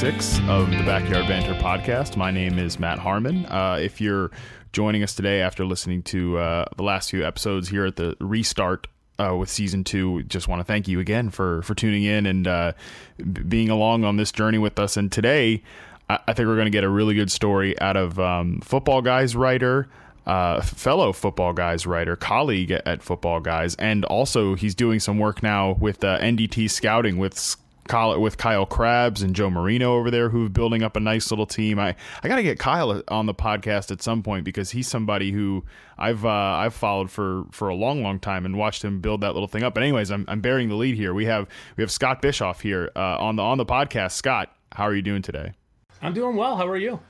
46 of the Backyard Banter podcast. My name is Matt Harmon. Uh, if you're joining us today after listening to uh, the last few episodes here at the restart uh, with season two, just want to thank you again for for tuning in and uh, being along on this journey with us. And today, I, I think we're going to get a really good story out of um, football guys writer uh, fellow football guys writer, colleague at Football Guys, and also he's doing some work now with uh, NDT Scouting with with Kyle Crabbs and Joe Marino over there who's building up a nice little team. I, I got to get Kyle on the podcast at some point because he's somebody who I've uh, I've followed for, for a long long time and watched him build that little thing up. But anyways, I'm, I'm bearing the lead here. We have we have Scott Bischoff here uh, on the on the podcast. Scott, how are you doing today? I'm doing well. How are you?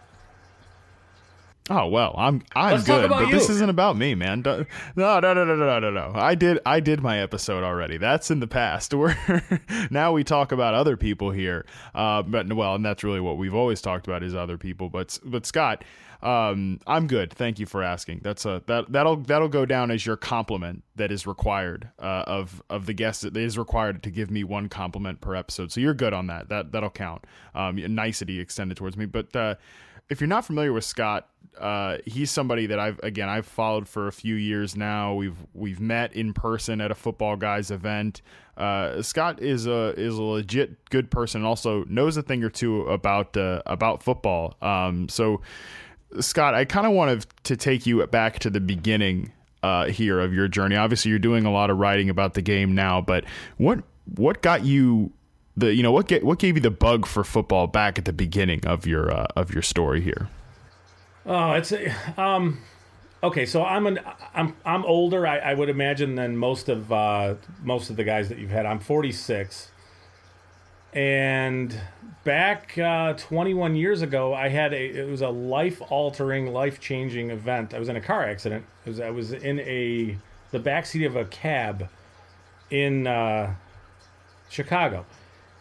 Oh well, I'm I'm Let's good, but you. this isn't about me, man. No, no, no, no, no, no, no. I did I did my episode already. That's in the past. We're now we talk about other people here. Uh, but well, and that's really what we've always talked about is other people. But but Scott, um, I'm good. Thank you for asking. That's a that that'll that'll go down as your compliment that is required uh, of of the guest that is required to give me one compliment per episode. So you're good on that. That that'll count. Um, nicety extended towards me, but. Uh, if you're not familiar with Scott, uh, he's somebody that I've again I've followed for a few years now. We've we've met in person at a football guys event. Uh, Scott is a is a legit good person, and also knows a thing or two about uh, about football. Um, so, Scott, I kind of wanted to take you back to the beginning uh, here of your journey. Obviously, you're doing a lot of writing about the game now, but what what got you the you know what get, what gave you the bug for football back at the beginning of your uh, of your story here? Oh, it's um okay. So I'm an I'm I'm older. I, I would imagine than most of uh, most of the guys that you've had. I'm 46, and back uh, 21 years ago, I had a it was a life altering, life changing event. I was in a car accident. Was, I was in a the backseat of a cab in uh, Chicago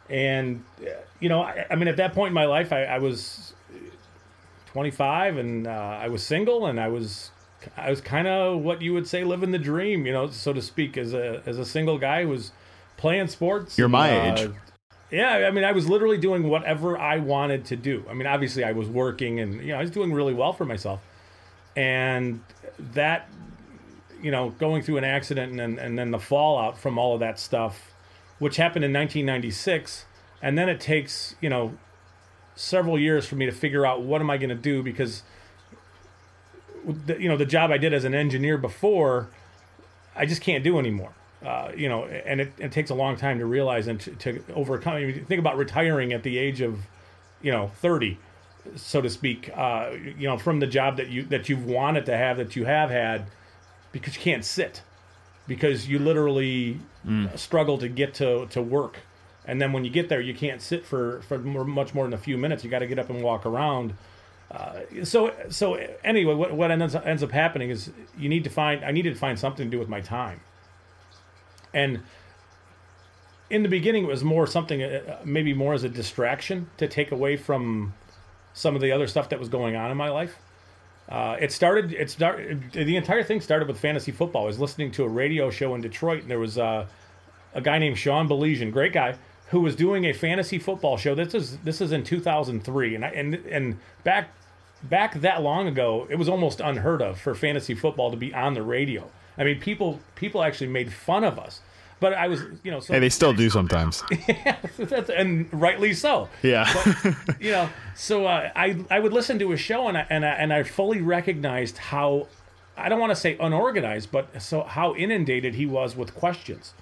and you know, I, I, mean, at that point in my life, I, I was 25 and uh, I was single, and I was I was kind of what you would say living the dream, you know, so to speak, as a as a single guy who was playing sports. You're my uh, age. Yeah, I mean, I was literally doing whatever I wanted to do. I mean, obviously, I was working, and you know, I was doing really well for myself, and that, you know, going through an accident and and then the fallout from all of that stuff which happened in 1996, and then it takes you know several years for me to figure out what am I going to do because the, you know the job I did as an engineer before, I just can't do anymore. Uh, you know, and it, it, takes a long time to realize and to, to overcome. I mean, think about retiring at the age of, you know, 30, so to speak. Uh, you know, from the job that you that you've wanted to have, that you have had, because you can't sit because you literally mm. struggle to get to, to work. And then when you get there, you can't sit for, for more, much more than a few minutes. You got to get up and walk around. Uh, so so anyway, what, what ends, up, ends up happening is you need to find I needed to find something to do with my time. And in the beginning, it was more something uh, maybe more as a distraction to take away from some of the other stuff that was going on in my life. Uh, it started. It started. The entire thing started with fantasy football. I was listening to a radio show in Detroit, and there was uh, a guy named Sean Baligian, great guy, who was doing a fantasy football show. This is this is in 2003, and I, and and back back that long ago, it was almost unheard of for fantasy football to be on the radio. I mean, people people actually made fun of us but I was, you know, so hey, they still do sometimes. yeah, and rightly so. Yeah, but, you know, so uh, I I would listen to a show and I, and I, and I fully recognized how I don't want to say unorganized, but so how inundated he was with questions.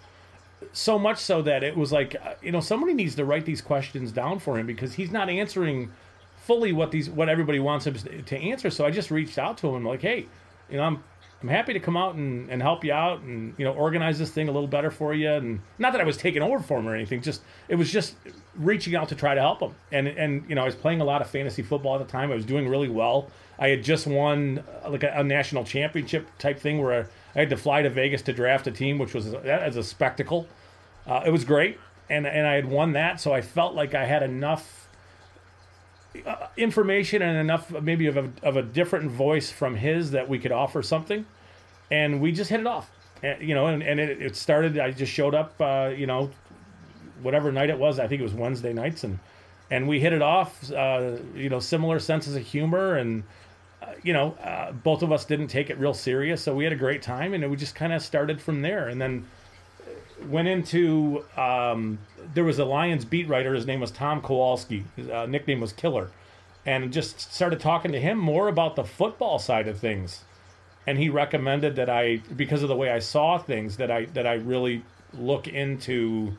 So much so that it was like, uh, you know, somebody needs to write these questions down for him because he's not answering fully what these what everybody wants him to answer. So I just reached out to him like, hey, you know, I'm I'm happy to come out and, and help you out and you know organize this thing a little better for you. And not that I was taking over for him or anything, just it was just reaching out to try to help him. And and you know I was playing a lot of fantasy football at the time. I was doing really well. I had just won uh, like a, a national championship type thing where I had to fly to Vegas to draft a team, which was that as a spectacle. Uh, it was great, and and I had won that, so I felt like I had enough uh, information and enough maybe of a, of a different voice from his that we could offer something. And we just hit it off. And, you know and, and it, it, started i just showed up uh, you know whatever night it was. I think it was wednesday nights. And and we hit it off. Uh, you know, similar senses of humor, and uh, you know, uh, both of us didn't take it real serious, so we had a great time, and it, we just kind of started from there, and then went into. Um, there was a Lions beat writer. His name was Tom Kowalski. His uh, nickname was Killer, and just started talking to him more about the football side of things. And he recommended that I, because of the way I saw things, that I that I really look into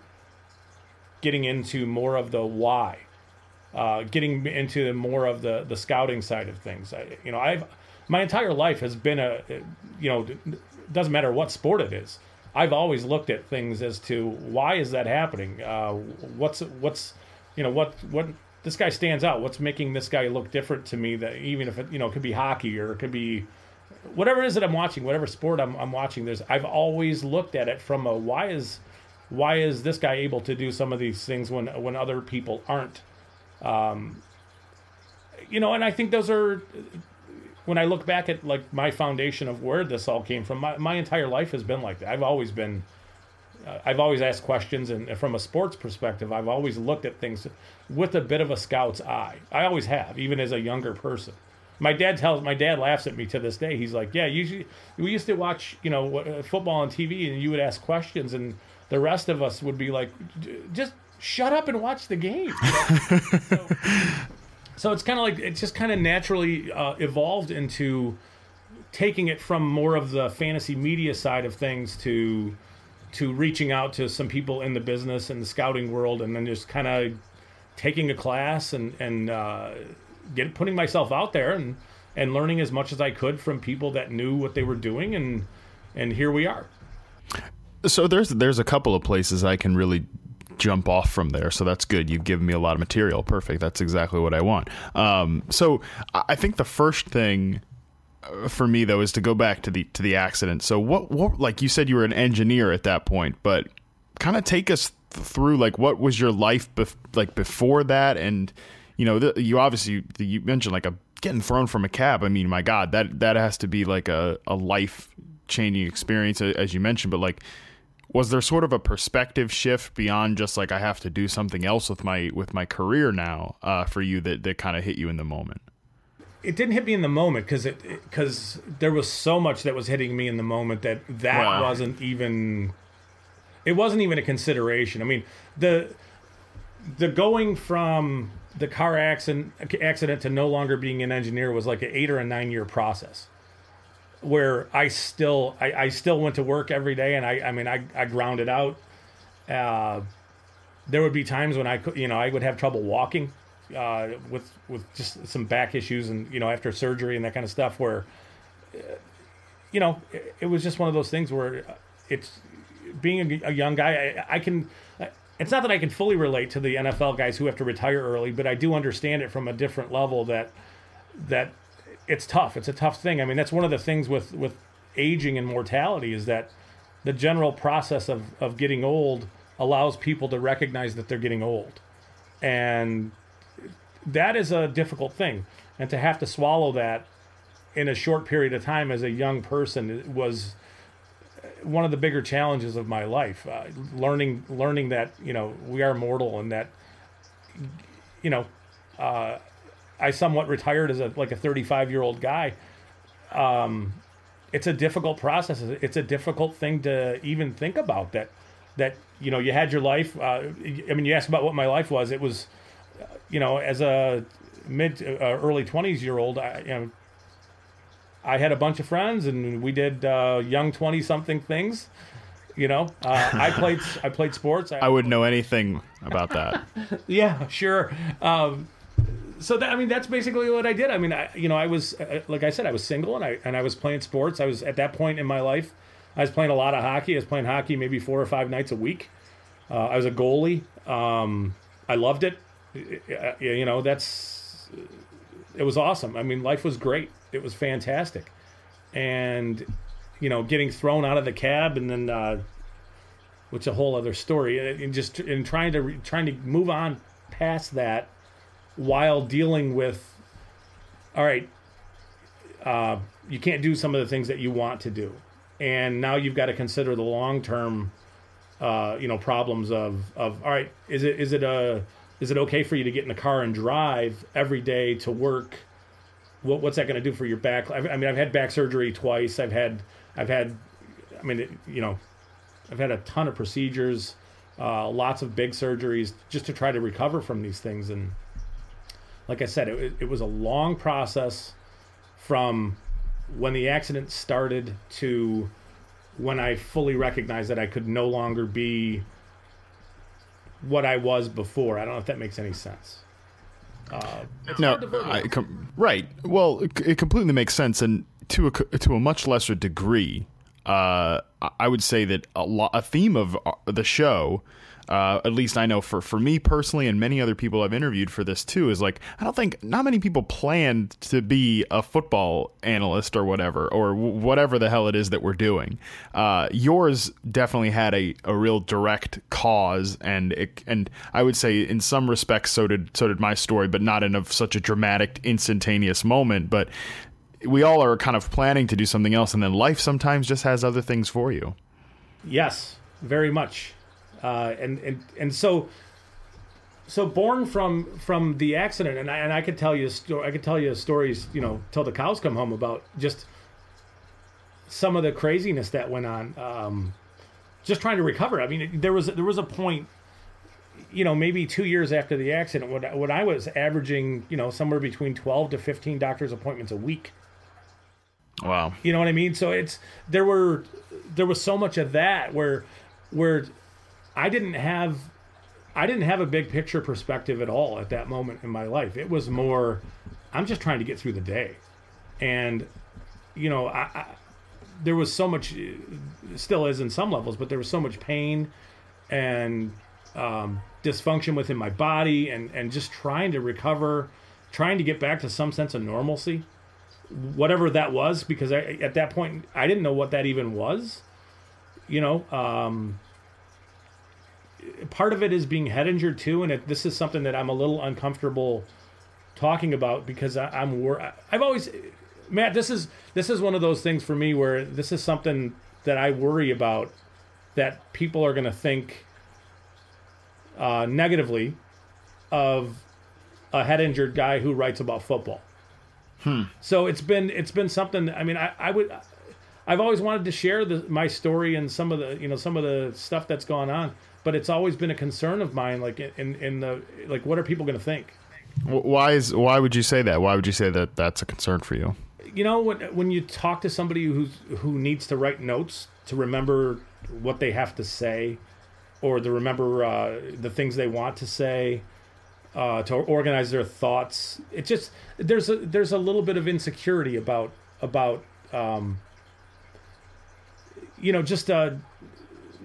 getting into more of the why uh, getting into more of the the scouting side of things. I, you know, I've my entire life has been a, you know, doesn't matter what sport it is. I've always looked at things as to why is that happening? Uh, what's what's you know what what this guy stands out. What's making this guy look different to me? That even if it you know it could be hockey or it could be whatever it is that I'm watching, whatever sport I'm, I'm watching. There's I've always looked at it from a why is why is this guy able to do some of these things when when other people aren't um, you know, and I think those are when I look back at like my foundation of where this all came from. My, my entire life has been like that. I've always been. Uh, I've always asked questions, and from a sports perspective, I've always looked at things with a bit of a scout's eye. I always have, even as a younger person. My dad tells my dad laughs at me to this day. He's like, "Yeah, usually we used to watch, you know, uh, football on TV, and you would ask questions, and the rest of us would be like, just shut up and watch the game. so, so, it's kind of like it just kind of naturally uh, evolved into taking it from more of the fantasy media side of things to to reaching out to some people in the business and the scouting world, and then just kind of taking a class and and uh, get putting myself out there and and learning as much as I could from people that knew what they were doing, and and here we are. So there's there's a couple of places I can really jump off from there. So that's good. You've given me a lot of material. Perfect. That's exactly what I want. Um, so I think the first thing uh, for me though is to go back to the to the accident. So what what like you said you were an engineer at that point, but kind of take us through like what was your life bef- like before that and you know you obviously you mentioned like a getting thrown from a cab. I mean, my god, that that has to be like a a life changing experience as you mentioned, but like was there sort of a perspective shift beyond just like I have to do something else with my with my career now uh, for you that that kind of hit you in the moment? It didn't hit me in the moment because it because there was so much that was hitting me in the moment that that wow. wasn't even it wasn't even a consideration. I mean the the going from the car accident accident to no longer being an engineer was like an eight or a nine year process where I still I, I still went to work every day and I I mean I I grounded out. Uh, there would be times when I could you know I would have trouble walking uh, with with just some back issues and you know after surgery and that kind of stuff where uh, you know it, it, was just one of those things where it's being a, a young guy I, I can it's not that I can fully relate to the NFL guys who have to retire early, but I do understand it from a different level that that it's tough. It's a tough thing. I mean, that's one of the things with with aging and mortality is that the general process of of getting old allows people to recognize that they're getting old, and that is a difficult thing. And to have to swallow that in a short period of time as a young person was one of the bigger challenges of my life. Uh, learning learning that you know we are mortal and that you know. Uh, I somewhat retired as a like a 35 year old guy. Um, it's a difficult process. It's a difficult thing to even think about. That that you know you had your life. Uh, I mean, you asked about what my life was. It was, you know, as a mid uh, early 20s year old, I you know. I had a bunch of friends, and we did uh, young twenty something things. You know, uh, I played I played sports. I, I wouldn't know anything about that. yeah, sure. Um, so that I mean that's basically what I did. I mean, I you know I was uh, like I said I was single and I and I was playing sports. I was at that point in my life, I was playing a lot of hockey. I was playing hockey maybe four or five nights a week. Uh, I was a goalie. Um, I loved it. Uh, you know that's it was awesome. I mean, life was great. It was fantastic, and you know, getting thrown out of the cab and then. Uh, which a whole other story, and just in trying to trying to move on past that while dealing with, all right, uh, you can't do some of the things that you want to do, and now you've got to consider the long term, uh, you know, problems of of all right, is it is it a is it okay for you to get in the car and drive every day to work? What, what's that going to do for your back? I, I mean, I've had back surgery twice. I've had, I've had, I mean, it, you know, I've had a ton of procedures, uh, lots of big surgeries just to try to recover from these things. And like I said, it, it was a long process from when the accident started to when I fully recognized that I could no longer be what I was before. I don't know if that makes any sense. Uh, no, I com- right. Well, it, it, completely makes sense, and to a to a much lesser degree, uh, I would say that a, lo- a theme of uh, the show uh, at least I know for for me personally and many other people I've interviewed for this too is like I don't think not many people planned to be a football analyst or whatever or w- whatever the hell it is that we're doing. Uh, yours definitely had a, a real direct cause and it, and I would say in some respects so did so did my story, but not in such a dramatic instantaneous moment. But we all are kind of planning to do something else, and then life sometimes just has other things for you. Yes, very much. Uh, and and and so so born from from the accident, and I and I could tell you I could tell you stories, you know, till the cows come home about just some of the craziness that went on. Um, just trying to recover. I mean, there was there was a point, you know, maybe two years after the accident, when when I was averaging, you know, somewhere between twelve to fifteen doctor's appointments a week. Wow. You know what I mean? So it's there were there was so much of that where where I didn't have I didn't have a big picture perspective at all at that moment in my life. It was more I'm just trying to get through the day. And you know, I, I there was so much still is in some levels, but there was so much pain and um, dysfunction within my body and and just trying to recover, trying to get back to some sense of normalcy. Whatever that was, because I, at that point I didn't know what that even was. You know, um, part of it is being head injured too, and it, this is something that I'm a little uncomfortable talking about because I, am wor- I've always Matt. This is this is one of those things for me where this is something that I worry about that people are going to think uh, negatively of a head injured guy who writes about football. Hmm. So it's been it's been something. I mean, I, I would. I've always wanted to share the, my story and some of the you know some of the stuff that's gone on but it's always been a concern of mine. Like in in the like, what are people going to think? Why is why would you say that? Why would you say that that's a concern for you? You know, when when you talk to somebody who's who needs to write notes to remember what they have to say, or to remember uh, the things they want to say, uh, to organize their thoughts, it just there's a there's a little bit of insecurity about about um, you know just uh,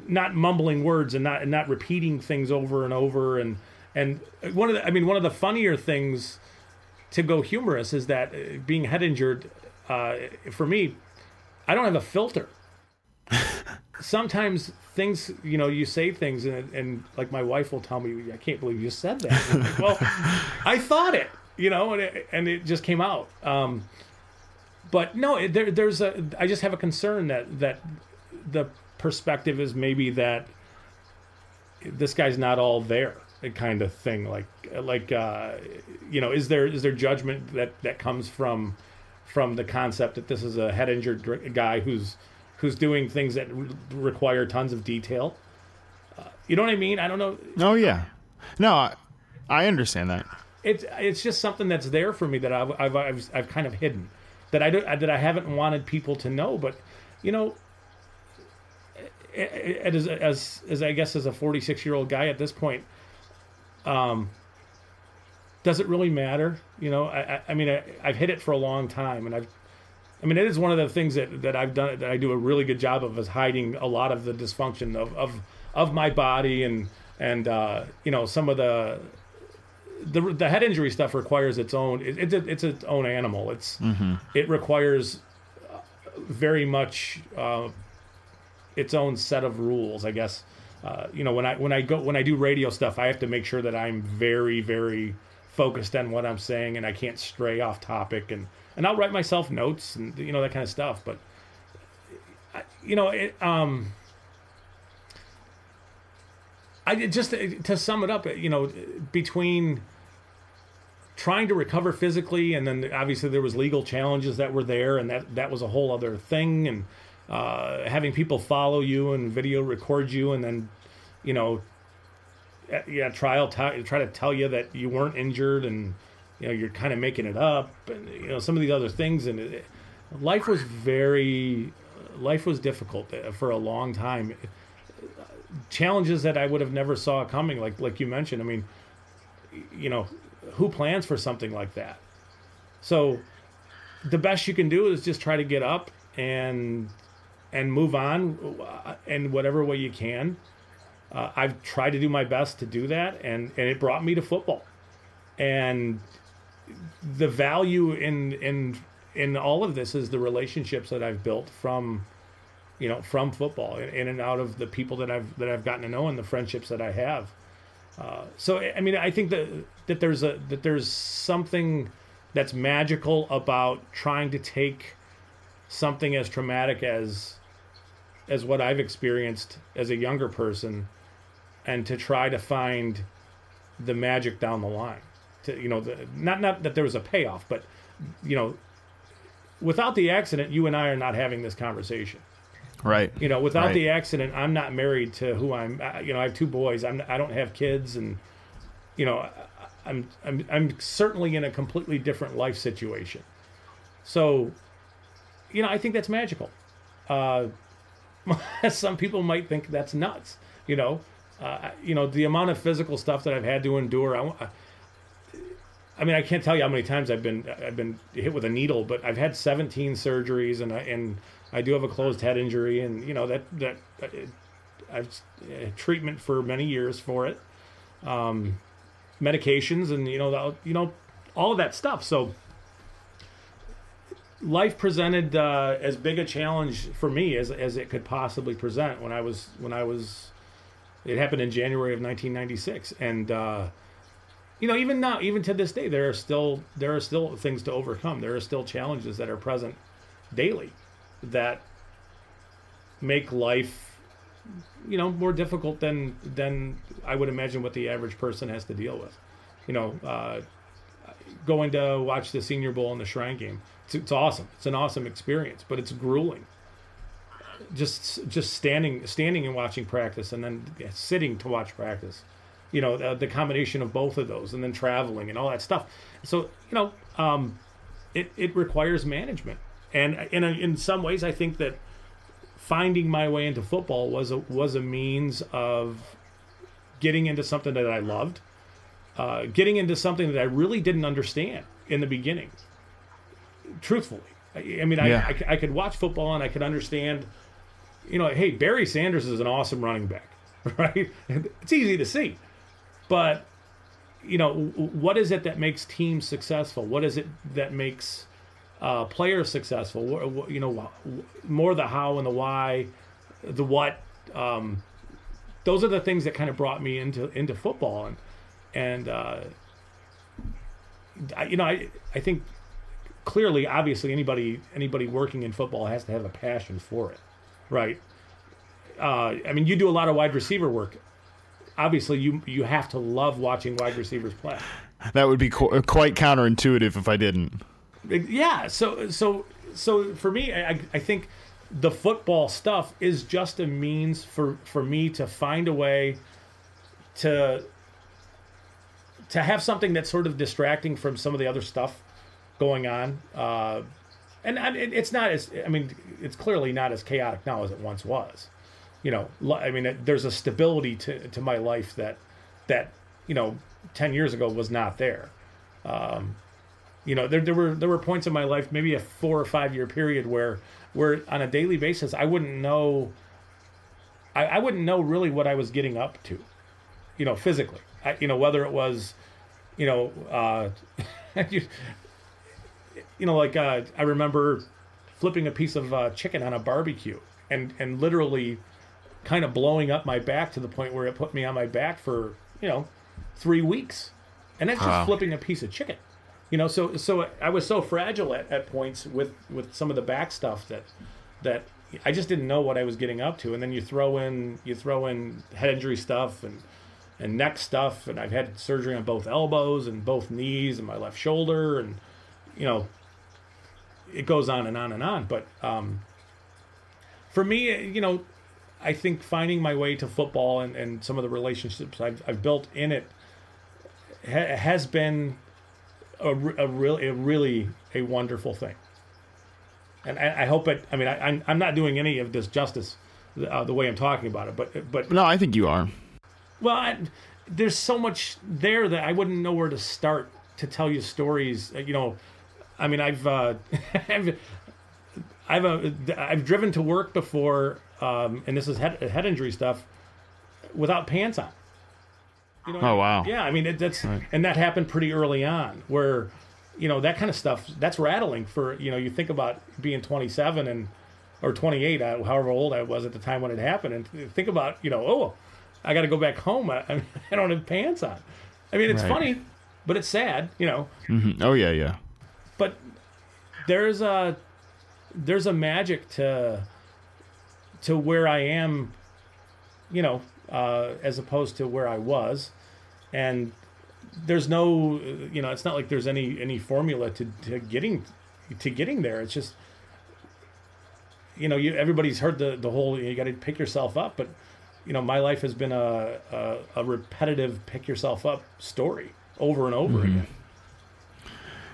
not mumbling words and not and not repeating things over and over and and one of the I mean one of the funnier things to go humorous is that uh, being head injured uh, for me I don't have a filter. Sometimes things, you know, you say things and, and like my wife will tell me, I can't believe you said that. Like, well, I thought it, you know, and it, and it just came out. Um, but no, there, there's a. I just have a concern that that the perspective is maybe that this guy's not all there kind of thing. Like like uh, you know is there is there judgment that that comes from from the concept that this is a head injured guy who's who's doing things that re- require tons of detail? Uh, you know what i mean? I don't know. Oh yeah. No i, I understand that. It's it's just something that's there for me that I've, I've I've, I've kind of hidden that I do, that I haven't wanted people to know. But you know as, as as I guess as a 46 year old guy at this point, um, does it really matter? You know, I, I mean, I, have hit it for a long time, and I've, I mean, it is one of the things that, that I've done that I do a really good job of is hiding a lot of the dysfunction of of, of my body and and uh, you know some of the the the head injury stuff requires its own it, it's it's its own animal. It's mm-hmm. it requires very much uh, its own set of rules, I guess. Uh, you know, when I when I go when I do radio stuff, I have to make sure that I'm very very focused on what I'm saying, and I can't stray off topic. And and I'll write myself notes and you know that kind of stuff. But you know, it, um, I just to sum it up, you know, between trying to recover physically, and then obviously there was legal challenges that were there, and that that was a whole other thing, and uh, having people follow you and video record you, and then you know, yeah, trial t- try to tell you that you weren't injured, and you know you're kind of making it up, and you know some of these other things, and it, life was very, life was difficult for a long time challenges that I would have never saw coming, like like you mentioned. I mean, you know, who plans for something like that? So the best you can do is just try to get up and and move on uh, in whatever way you can. Uh, I've tried to do my best to do that, and and it brought me to football, and the value in in in all of this is the relationships that I've built from you know, from football, in and out of the people that I've that I've gotten to know and the friendships that I have. Uh, so I mean, I think that that there's a that there's something that's magical about trying to take something as traumatic as as what I've experienced as a younger person, and to try to find the magic down the line. To you know, the, not not that there was a payoff, but you know, without the accident, you and I are not having this conversation. Right. You know, without right. the accident, I'm not married to who I'm. You know, I have two boys. I'm. I don't have kids, and you know, I'm. I'm. I'm certainly in a completely different life situation. So, you know, I think that's magical. Uh, some people might think that's nuts. You know, uh, you know the amount of physical stuff that I've had to endure. I, I mean, I can't tell you how many times I've been I've been hit with a needle, but I've had 17 surgeries, and I, and I do have a closed head injury, and you know that that I've uh, treatment for many years for it, um, medications, and you know the, you know all of that stuff. So life presented uh, as big a challenge for me as as it could possibly present when I was when I was. It happened in January of 1996, and uh, you know even now, even to this day, there are still there are still things to overcome. There are still challenges that are present daily that make life you know more difficult than than I would imagine what the average person has to deal with. You know, uh, going to watch the Senior Bowl and the Shrine Game. It's, it's, awesome. It's an awesome experience, but it's grueling. Just just standing standing and watching practice, and then sitting to watch practice. You know, the, the combination of both of those, and then traveling and all that stuff. So you know, um, it it requires management and in a, in some ways, I think that finding my way into football was a was a means of getting into something that I loved, uh, getting into something that I really didn't understand in the beginning. Truthfully, I, I mean, yeah. I, I, I could watch football and I could understand. You know, hey, Barry Sanders is an awesome running back, right? It's easy to see, but you know, what is it that makes teams successful? What is it that makes uh, players successful. You know, more the how and the why, the what. Um, those are the things that kind of brought me into into football, and and uh, I, you know, I I think clearly, obviously, anybody anybody working in football has to have a passion for it, right? Uh, I mean, you do a lot of wide receiver work. Obviously, you you have to love watching wide receivers play. That would be qu- quite counterintuitive if I didn't yeah so so so for me I, I think the football stuff is just a means for for me to find a way to to have something that's sort of distracting from some of the other stuff going on. Uh, and, and it's not as i mean it's clearly not as chaotic now as it once was. You know i mean there's a stability to, to my life that that you know 10 years ago was not there. Um, you know, there, there were there were points in my life, maybe a four or five year period where where on a daily basis I wouldn't know I, I wouldn't know really what I was getting up to, you know, physically. I, you know, whether it was, you know, uh, you, know, like uh, I remember flipping a piece of uh, chicken on a barbecue and and literally kind of blowing up my back to the point where it put me on my back for you know three weeks, and that's just wow. flipping a piece of chicken you know so so i was so fragile at, at points with with some of the back stuff that that I just didn't know what I was getting up to. And then you throw in you throw in head injury stuff and and neck stuff, and I've had surgery on both elbows and both knees and my left shoulder, and you know, it goes on and on and on. But um, for me, you know, I think finding my way to football and, and some of the relationships I've, I've built in it ha- has been a, a, real, a really a wonderful thing. And I, I hope it. I mean, I, I'm I'm not doing any of this justice uh, the way I'm talking about it, but but No, I think you are. well, I, there's so much there that I wouldn't know where to start to tell you stories. You know, I mean, I've uh, I've I've, uh, I've driven to work before, um, and this is head, head injury stuff, without pants on. You know, Oh, wow. Yeah, I mean it, that's and that happened pretty early on, where you know that kind of stuff that's rattling for you know you think about being 27 and or 28, uh, however old I was at the time when it happened, and think about you know oh, I got to go back home. I, I don't have pants on. I mean it's Right. funny, but it's sad, you know. Mhm. Oh yeah, yeah. But there's a there's a magic to to where I am, you know, uh, as opposed to where I was, and there's no, you know, it's not like there's any any formula to, to getting to getting there. It's just, you know, you everybody's heard the the whole you got to pick yourself up, but you know, my life has been a a, a repetitive pick yourself up story over and over again.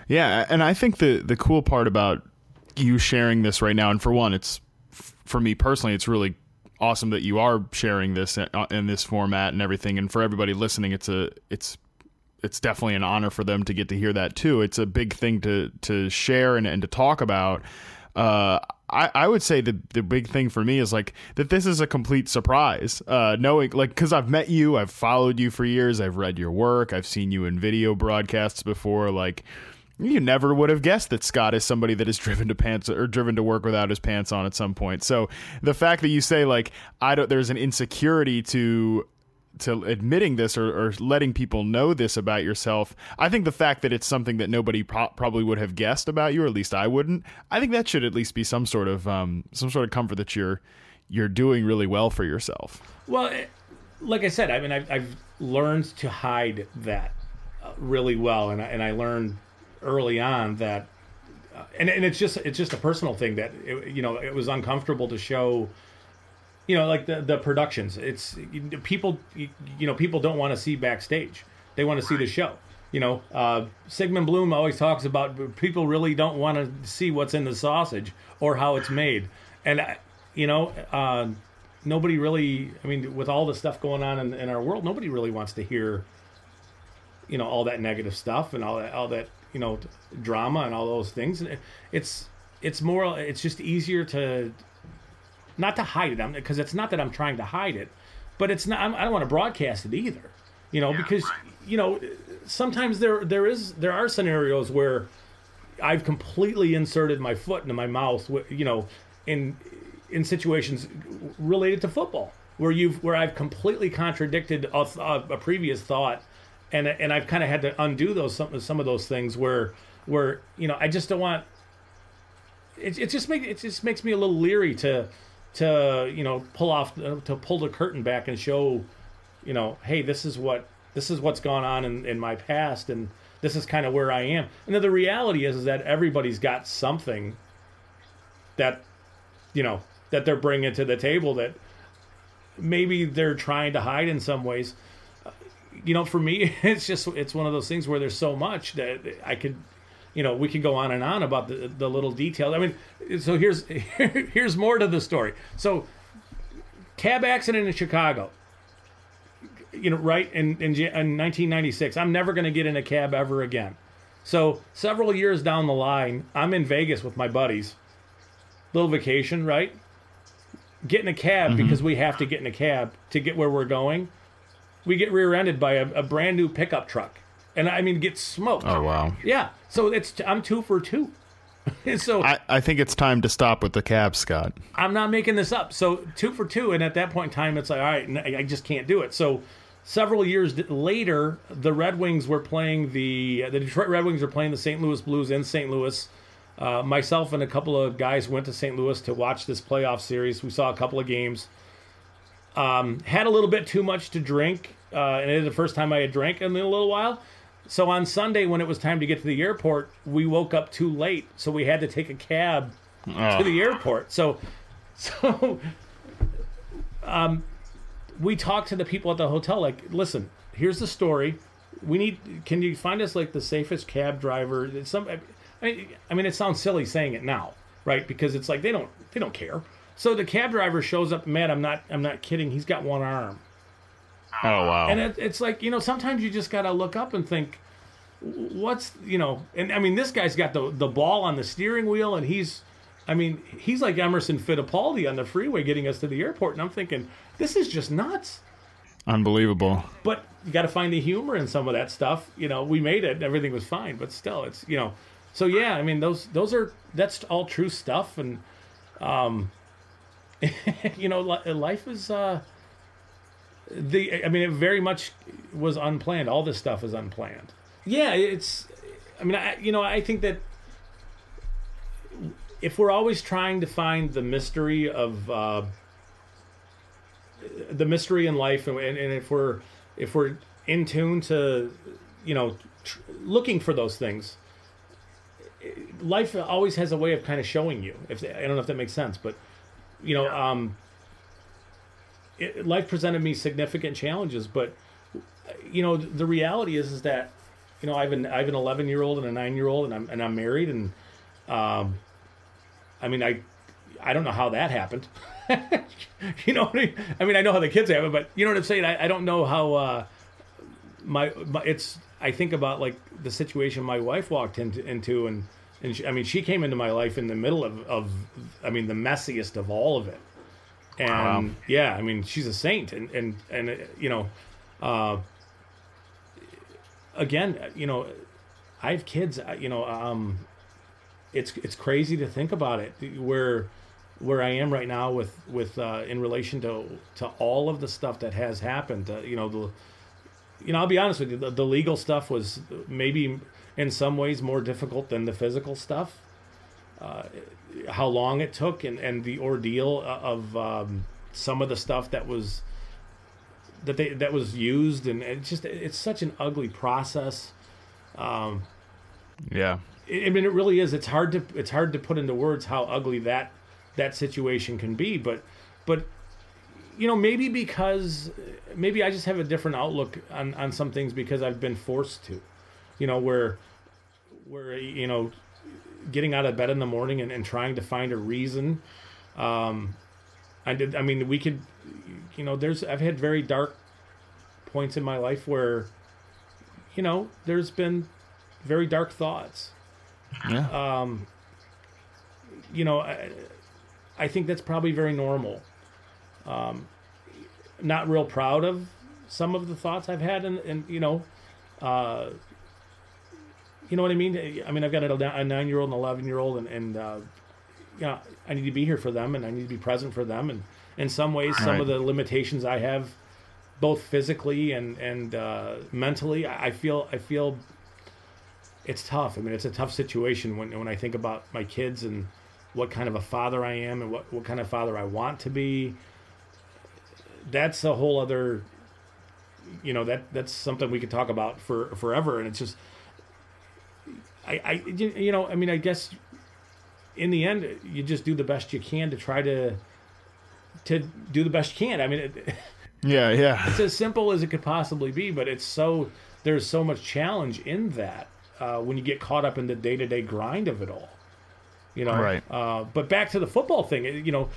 Yeah, and I think the the cool part about you sharing this right now, and for one, it's for me personally, it's really awesome that you are sharing this in, in this format and everything. And for everybody listening, it's a it's it's definitely an honor for them to get to hear that too. It's a big thing to to share and, and to talk about. Uh, I, I would say the the big thing for me is like that this is a complete surprise. Uh, knowing like because I've met you, I've followed you for years, I've read your work, I've seen you in video broadcasts before. Like you never would have guessed that Scott is somebody that is driven to pants or driven to work without his pants on at some point. So the fact that you say like I don't, there's an insecurity to to admitting this or, or letting people know this about yourself. I think the fact that it's something that nobody pro- probably would have guessed about you, or at least I wouldn't. I think that should at least be some sort of um, some sort of comfort that you're you're doing really well for yourself. Well, like I said, I mean, I've, I've learned to hide that uh, really well, and I, and I learned early on that, uh, and and it's just it's just a personal thing that it, you know it was uncomfortable to show. You know, like the the productions. It's people. You, you know, people don't want to see backstage. They want to see the show. You know, uh, Sigmund Bloom always talks about people really don't want to see what's in the sausage or how it's made, and you know, uh, nobody really. I mean, with all the stuff going on in, in our world, nobody really wants to hear, you know, all that negative stuff and all that, all that, you know, drama and all those things. And It's it's more. It's just easier to not to hide it because it's not that I'm trying to hide it, but it's not. I'm, I don't want to broadcast it either, you know, because you know sometimes there there is there are scenarios where I've completely inserted my foot into my mouth, you know, in in situations related to football where you've where I've completely contradicted a, th- a previous thought, and and I've kind of had to undo those some some of those things where where you know I just don't want it, it just makes it just makes me a little leery to to you know pull off uh, to pull the curtain back and show you know hey this is what this is what's gone on in, in my past and this is kind of where I am. And then the reality is is that everybody's got something that you know that they're bringing to the table that maybe they're trying to hide in some ways you know for me it's just it's one of those things where there's so much that I could you know, we could go on and on about the, the little details. I mean, so here's here's more to the story. So, cab accident in Chicago. You know, right in in, in 1996. I'm never going to get in a cab ever again. So several years down the line, I'm in Vegas with my buddies. Little vacation, right? Get in a cab mm-hmm. because we have to get in a cab to get where we're going. We get rear-ended by a, a brand new pickup truck, and I mean, get smoked. Oh wow. Yeah, so it's I'm two for two. so I, I think it's time to stop with the cab, Scott. I'm not making this up. So two for two, and at that point in time, it's like all right, I just can't do it. So several years later, the Red Wings were playing the the Detroit Red Wings were playing the St. Louis Blues in St. Louis Uh, myself and a couple of guys went to St. Louis to watch this playoff series. We saw a couple of games. Um, had a little bit too much to drink, uh, and it was the first time I had drank in a little while. So on Sunday, when it was time to get to the airport, we woke up too late, so we had to take a cab Oh. to the airport. So, so, um, we talked to the people at the hotel. Like, listen, here's the story. We need. Can you find us like the safest cab driver? Some. I mean, I mean, it sounds silly saying it now, right? Because it's like they don't. They don't care. So the cab driver shows up. Man, I'm not. I'm not kidding. He's got one arm. Oh wow. And it, it's like you know, sometimes you just gotta look up and think, what's you know, and I mean, this guy's got the the ball on the steering wheel, and he's, I mean, he's like Emerson Fittipaldi on the freeway getting us to the airport, and I'm thinking, this is just nuts. Unbelievable. But you got to find the humor in some of that stuff. You know, we made it, everything was fine, but still, it's you know, so yeah, I mean, those those are that's all true stuff, and um, you know, life is uh the I mean it very much was unplanned. All this stuff is unplanned. Yeah, it's I mean I you know I think that if we're always trying to find the mystery of uh, the mystery in life and, and if we're if we're in tune to you know tr- looking for those things life always has a way of kind of showing you if I don't know if that makes sense but you know um it, life presented me significant challenges, but you know the reality is is that you know I have an I have an 11 year old and a nine year old and I'm and I'm married and um, I mean I I don't know how that happened. you know, what I mean? I mean I know how the kids have it, but you know what I'm saying. I, I don't know how uh, my, my it's. I think about like the situation my wife walked into into and and she, I mean she came into my life in the middle of of I mean the messiest of all of it and Wow. yeah, I mean, she's a saint, and and and uh, you know, uh, again, uh, you know, I have kids. uh, You know, um, it's it's crazy to think about it. Where where I am right now with with uh, in relation to to all of the stuff that has happened. Uh, you know, the you know, I'll be honest with you. The, the legal stuff was maybe in some ways more difficult than the physical stuff how long it took and, and the ordeal of um, some of the stuff that was that they that was used and it's just it's such an ugly process. Yeah. I I mean, it really is. It's hard to it's hard to put into words how ugly that that situation can be. But but you know maybe because maybe I just have a different outlook on on some things because I've been forced to. You know where where you know getting out of bed in the morning and, and trying to find a reason. Um, I did. I mean, we could. You know, there's. I've had very dark points in my life where, you know, there's been very dark thoughts Yeah. um you know, I, I think that's probably very normal. Um, not real proud of some of the thoughts I've had, and, and you know, uh, you know what I mean. I mean, I've got a, a nine-year-old and eleven-year-old, and and uh, you know, I need to be here for them, and I need to be present for them, and in some ways, some Right. of the limitations I have, both physically and and uh, mentally, I I feel I feel it's tough. I mean, it's a tough situation when when I think about my kids and what kind of a father I am and what what kind of father I want to be. That's a whole other, you know that that's something we could talk about for forever, and it's just, I I you know I mean I guess, in the end you just do the best you can to try to, to do the best you can. I mean. It, Yeah. Yeah. it's as simple as it could possibly be, but it's so there's so much challenge in that uh, when you get caught up in the day to day grind of it all. You know, Right. Uh, but back to the football thing, you know,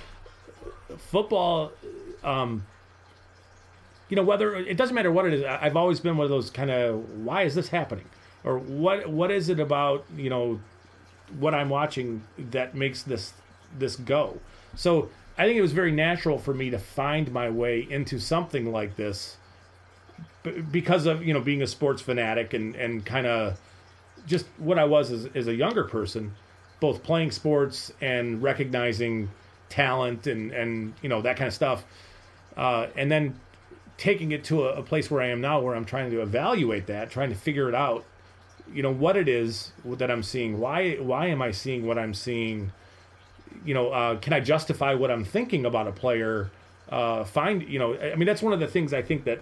football. Um, you know, whether it doesn't matter what it is. I've always been one of those kind of why is this happening, or what what is it about you know what I'm watching that makes this this go. So I think it was very natural for me to find my way into something like this because of you know being a sports fanatic and and kind of just what I was as, as a younger person, both playing sports and recognizing talent and and you know that kind of stuff, uh, and then taking it to a, a place where I am now, where I'm trying to evaluate that, trying to figure it out you know what it is that I'm seeing. Why why am I seeing what I'm seeing? You know, uh, can I justify what I'm thinking about a player? Uh, find you know, I mean that's one of the things I think that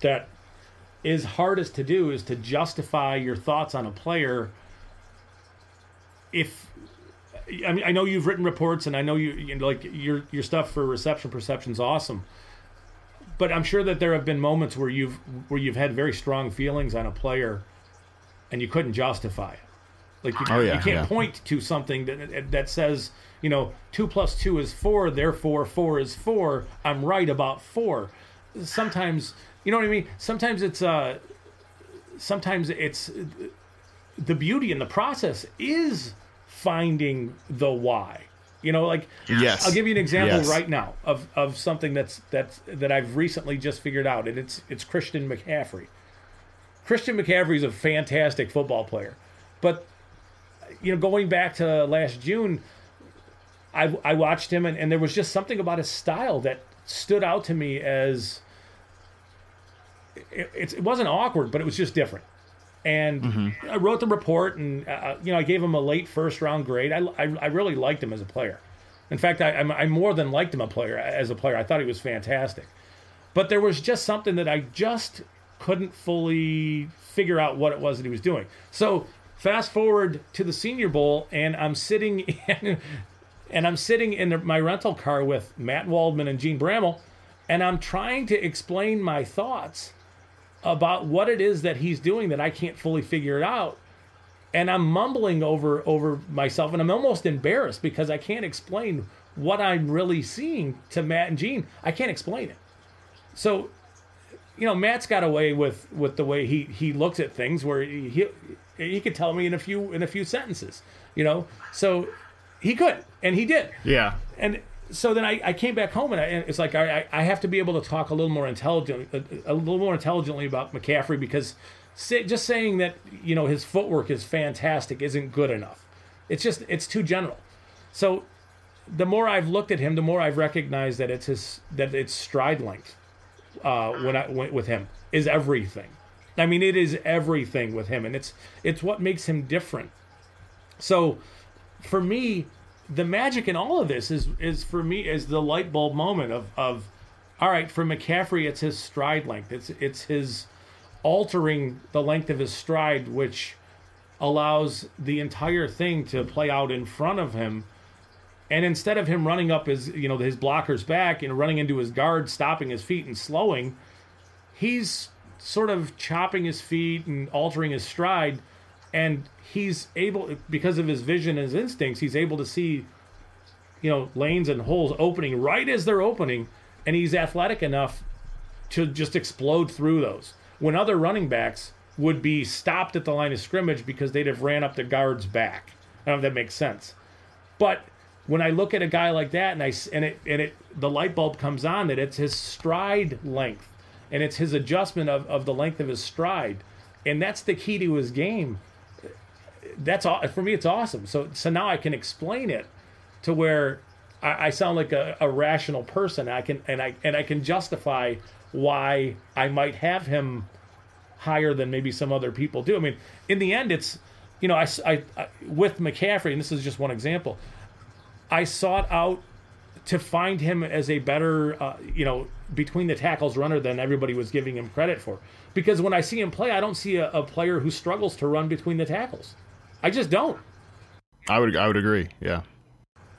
that is hardest to do is to justify your thoughts on a player. If I mean, I know you've written reports, and I know you, you know, like your your stuff for reception perception is awesome but I'm sure that there have been moments where you've where you've had very strong feelings on a player, and you couldn't justify it. Like you, Oh, yeah, you can't yeah. point to something that that says you know two plus two is four, therefore four is four. I'm right about four. Sometimes you know what I mean. Sometimes it's uh, sometimes it's the beauty in the process is finding the why. You know, like Yes. I'll give you an example Yes. right now of, of something that's that's that I've recently just figured out, and it's it's Christian McCaffrey. Christian McCaffrey is a fantastic football player, but you know, going back to last June, I I watched him, and, and there was just something about his style that stood out to me as it, it wasn't awkward, but it was just different. And I wrote the report, and uh, you know, I gave him a late first round grade. I, I, I really liked him as a player. In fact, I, I, I more than liked him a player as a player. I thought he was fantastic. But there was just something that I just couldn't fully figure out what it was that he was doing. So fast forward to the Senior Bowl, and I'm sitting in, and I'm sitting in the, my rental car with Matt Waldman and Jene Bramel, and I'm trying to explain my thoughts about what it is that he's doing that I can't fully figure it out. And I'm mumbling over over myself and I'm almost embarrassed because I can't explain what I'm really seeing to Matt and Gene. I can't explain it. So, you know, Matt's got away with with the way he he looks at things where he he, he could tell me in a few in a few sentences, you know. So he could and he did Yeah. and so then I, I came back home and, I, and it's like I, I have to be able to talk a little more intelligent a, a little more intelligently about McCaffrey because say, just saying that you know his footwork is fantastic isn't good enough. It's just it's too general. So the more I've looked at him, the more I've recognized that it's his that it's stride length uh, when I went with him is everything. I mean, it is everything with him, and it's it's what makes him different. So for me, the magic in all of this is is for me is the light bulb moment of of all right for McCaffrey it's his stride length it's it's his altering the length of his stride which allows the entire thing to play out in front of him and instead of him running up his you know his blocker's back and running into his guard stopping his feet and slowing he's sort of chopping his feet and altering his stride. And he's able because of his vision and his instincts he's able to see you know lanes and holes opening right as they're opening. And he's athletic enough to just explode through those. When other running backs would be stopped at the line of scrimmage because they'd have ran up the guard's back. I don't know if that makes sense. But when I look at a guy like that, and I and it and it the light bulb comes on that it's his stride length, and it's his adjustment of, of the length of his stride, and that's the key to his game. That's all for me. It's awesome. So so now I can explain it to where I, I sound like a, a rational person. I can and I and I can justify why I might have him higher than maybe some other people do. I mean, in the end, it's you know, I, I- I- with McCaffrey, and this is just one example. I sought out to find him as a better, uh, you know, between the tackles runner than everybody was giving him credit for. Because when I see him play, I don't see a, a player who struggles to run between the tackles. I just don't. I would I would agree. Yeah.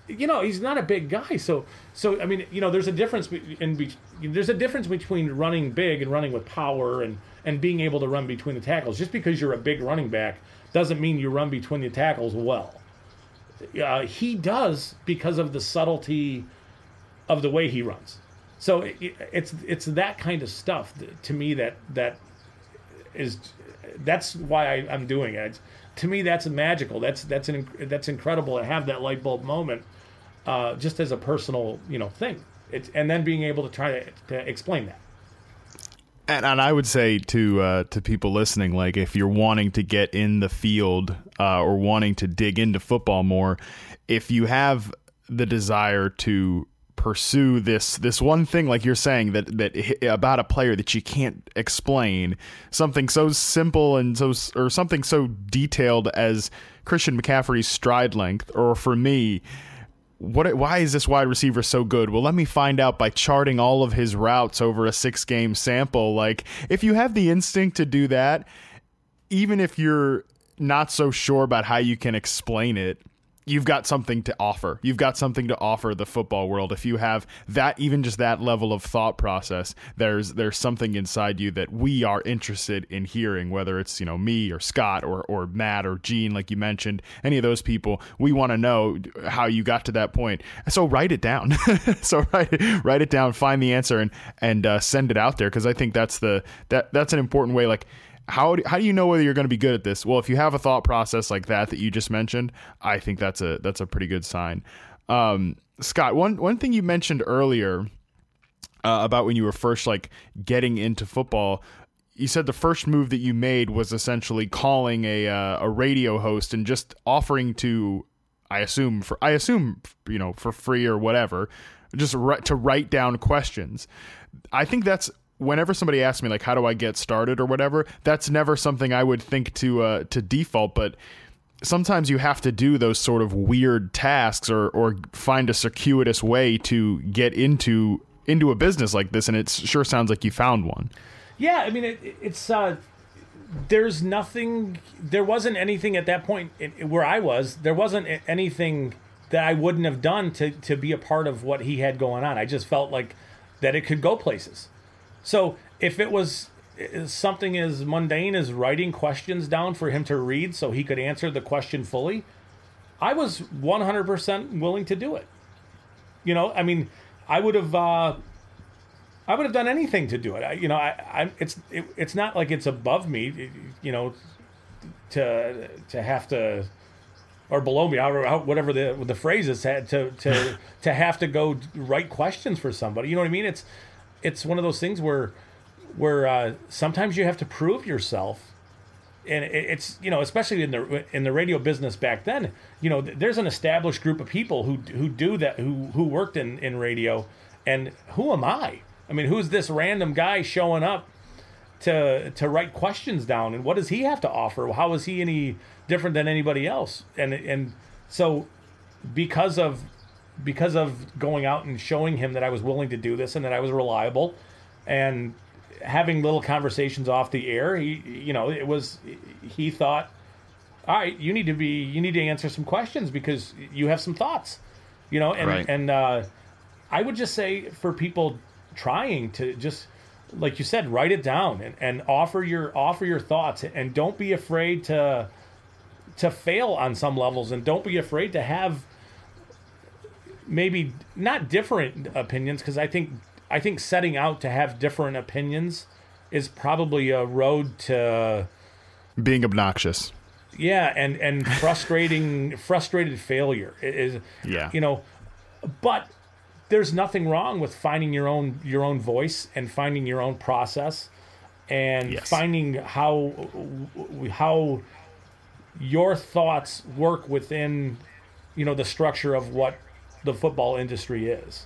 you know he's not a big guy so so i mean you know there's a difference in be- there's a difference between running big and running with power and and being able to run between the tackles just because you're a big running back doesn't mean you run between the tackles well uh, he does because of the subtlety of the way he runs so it, it's it's that kind of stuff to me that that is that's why I, I'm doing it. To me, that's magical. That's that's an that's incredible to have that light bulb moment, uh, just as a personal you know thing. It's and then being able to try to, to explain that. And, and I would say to uh, to people listening, like if you're wanting to get in the field uh, or wanting to dig into football more, if you have the desire to pursue this this one thing like you're saying that that about a player that you can't explain something so simple and so or something so detailed as Christian McCaffrey's stride length or for me what why is this wide receiver so good? Well, let me find out by charting all of his routes over a 6 game sample. Like if you have the instinct to do that, even if you're not so sure about how you can explain it, you've got something to offer. You've got something to offer the football world. If you have that, even just that level of thought process, there's there's something inside you that we are interested in hearing. Whether it's you know me or Scott or or Matt or Jene, like you mentioned, any of those people, we want to know how you got to that point. So write it down. so write write it down, find the answer, and and uh, send it out there because I think that's the that that's an important way. Like how do, how do you know whether you're going to be good at this? Well, if you have a thought process like that that you just mentioned, I think that's a that's a pretty good sign. Um, Scott, one one thing you mentioned earlier uh, about when you were first like getting into football, you said the first move that you made was essentially calling a uh, a radio host and just offering to, I assume for I assume you know for free or whatever, just to write down questions. I think that's whenever somebody asks me like how do I get started or whatever, that's never something I would think to uh, to default, but sometimes you have to do those sort of weird tasks or or find a circuitous way to get into into a business like this and it sure sounds like you found one. Yeah, I mean it, it's uh there's nothing there wasn't anything at that point where I was, there wasn't anything that I wouldn't have done to to be a part of what he had going on. I just felt like that it could go places so if it was something as mundane as writing questions down for him to read so he could answer the question fully, I was 100% willing to do it. You know, I mean, I would have, uh, I would have done anything to do it. I, you know, I, I it's, it, it's not like it's above me, you know, to, to have to, or below me, whatever the the phrase is, to to to have to go write questions for somebody. You know what I mean? It's it's one of those things where where uh, sometimes you have to prove yourself. And it's you know especially in the in the radio business back then you know there's an established group of people who who do that who who worked in in radio. And who am i? I mean who's this random guy showing up to to write questions down? And what does he have to offer? How is he any different than anybody else? And and so because of because of going out and showing him that I was willing to do this and that I was reliable and having little conversations off the air, he, you know, it was, he thought, all right, you need to be, you need to answer some questions because you have some thoughts, you know, and, right. and, uh, I would just say for people trying to just, like you said, write it down and, and offer your, offer your thoughts and don't be afraid to, to fail on some levels and don't be afraid to have, maybe not different opinions because I think I think setting out to have different opinions is probably a road to being obnoxious. Yeah, and and frustrating frustrated failure is yeah. You know, but there's nothing wrong with finding your own your own voice and finding your own process and yes. finding how how your thoughts work within you know the structure of what the football industry is.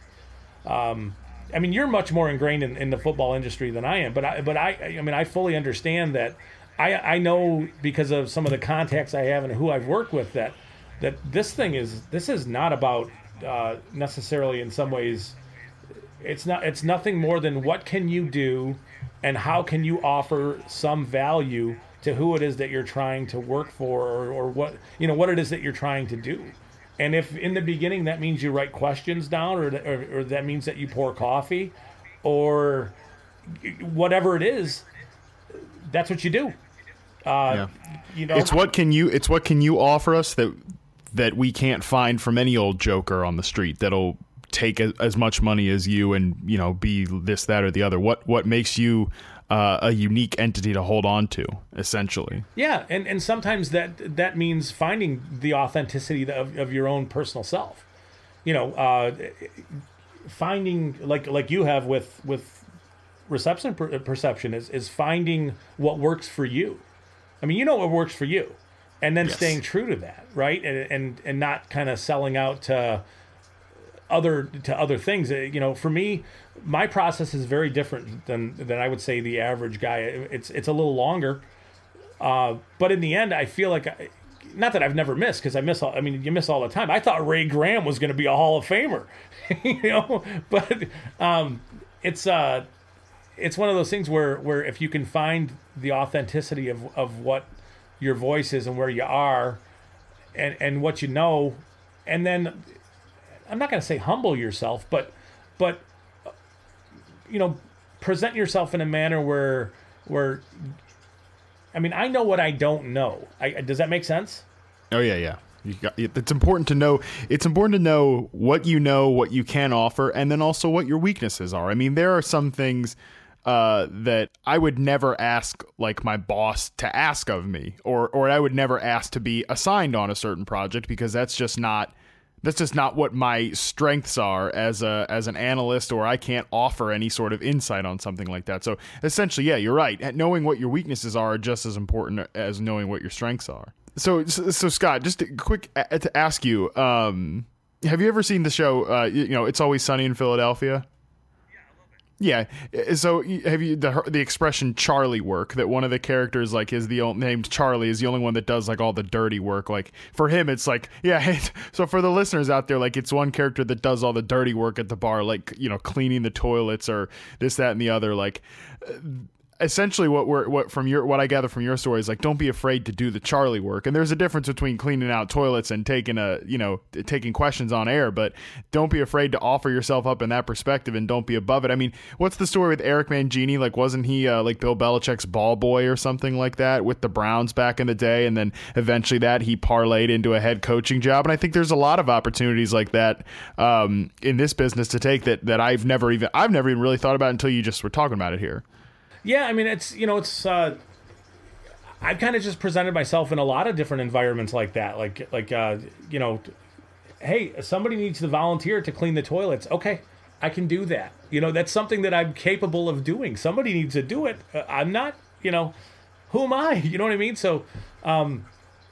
Um, I mean, you're much more ingrained in, in, the football industry than I am, but I, but I, I mean, I fully understand that. I, I know because of some of the contacts I have and who I've worked with that, that this thing is this is not about uh, necessarily in some ways. It's not. It's nothing more than what can you do, and how can you offer some value to who it is that you're trying to work for, or, or what you know what it is that you're trying to do. And if in the beginning that means you write questions down, or, or, or that means that you pour coffee, or whatever it is, that's what you do. Uh, yeah. You know, it's what can you it's what can you offer us that that we can't find from any old joker on the street that'll take a, as much money as you and you know be this that or the other. What what makes you uh, a unique entity to hold on to, essentially. Yeah, and, and sometimes that that means finding the authenticity of, of your own personal self. You know, uh, finding like like you have with with reception per- perception is is finding what works for you. I mean, you know what works for you, and then yes. staying true to that, right? And and and not kind of selling out to other to other things. Uh, You know, for me, my process is very different than than I would say the average guy. It's it's a little longer, uh, but in the end, I feel like. I, not that I've never missed because I miss all. I mean, you miss all the time. I thought Ray Graham was going to be a Hall of Famer, you know. But um, it's uh, it's one of those things where where if you can find the authenticity of of what your voice is and where you are, and and what you know, and then I'm not going to say humble yourself, but but you know, present yourself in a manner where where I mean, I know what I don't know. I, does that make sense? Oh yeah, yeah. Got, it's important to know. It's important to know what you know, what you can offer, and then also what your weaknesses are. I mean, there are some things uh, that I would never ask like my boss to ask of me, or or I would never ask to be assigned on a certain project because that's just not that's just not what my strengths are as a as an analyst or I can't offer any sort of insight on something like that. So essentially, yeah, you're right. Knowing what your weaknesses are, just as important as knowing what your strengths are. So so, Scott, just quick to ask you, um, have you ever seen the show? Uh, you know, it's always sunny in Philadelphia. Yeah. Eh, so have you the the expression Charlie work that one of the characters like is the only, named Charlie is the only one that does like all the dirty work. Like for him, it's like yeah. so for the listeners out there, like it's one character that does all the dirty work at the bar, like you know cleaning the toilets or this, that, and the other. Like eh, essentially what we're what from your what I gather from your story is like don't be afraid to do the Charlie work. And there's a difference between cleaning out toilets and taking a you know taking questions on air, but don't be afraid to offer yourself up in that perspective and don't be above it. I mean, what's the story with Eric Mangini? Like wasn't he uh, like Bill Belichick's ball boy or something like that with the Browns back in the day and then eventually that he parlayed into a head coaching job. And I think there's a lot of opportunities like that um, in this business to take that that I've never even I've never even really thought about until you just were talking about it here. Yeah, I mean, it's you know, it's uh, I've kind of just presented myself in a lot of different environments like that. Like like uh, you know, hey, somebody needs to volunteer to clean the toilets. Okay, I can do that. You know, that's something that I'm capable of doing. Somebody needs to do it. Uh, I'm not. You know, who am I? You know what I mean? So. Um,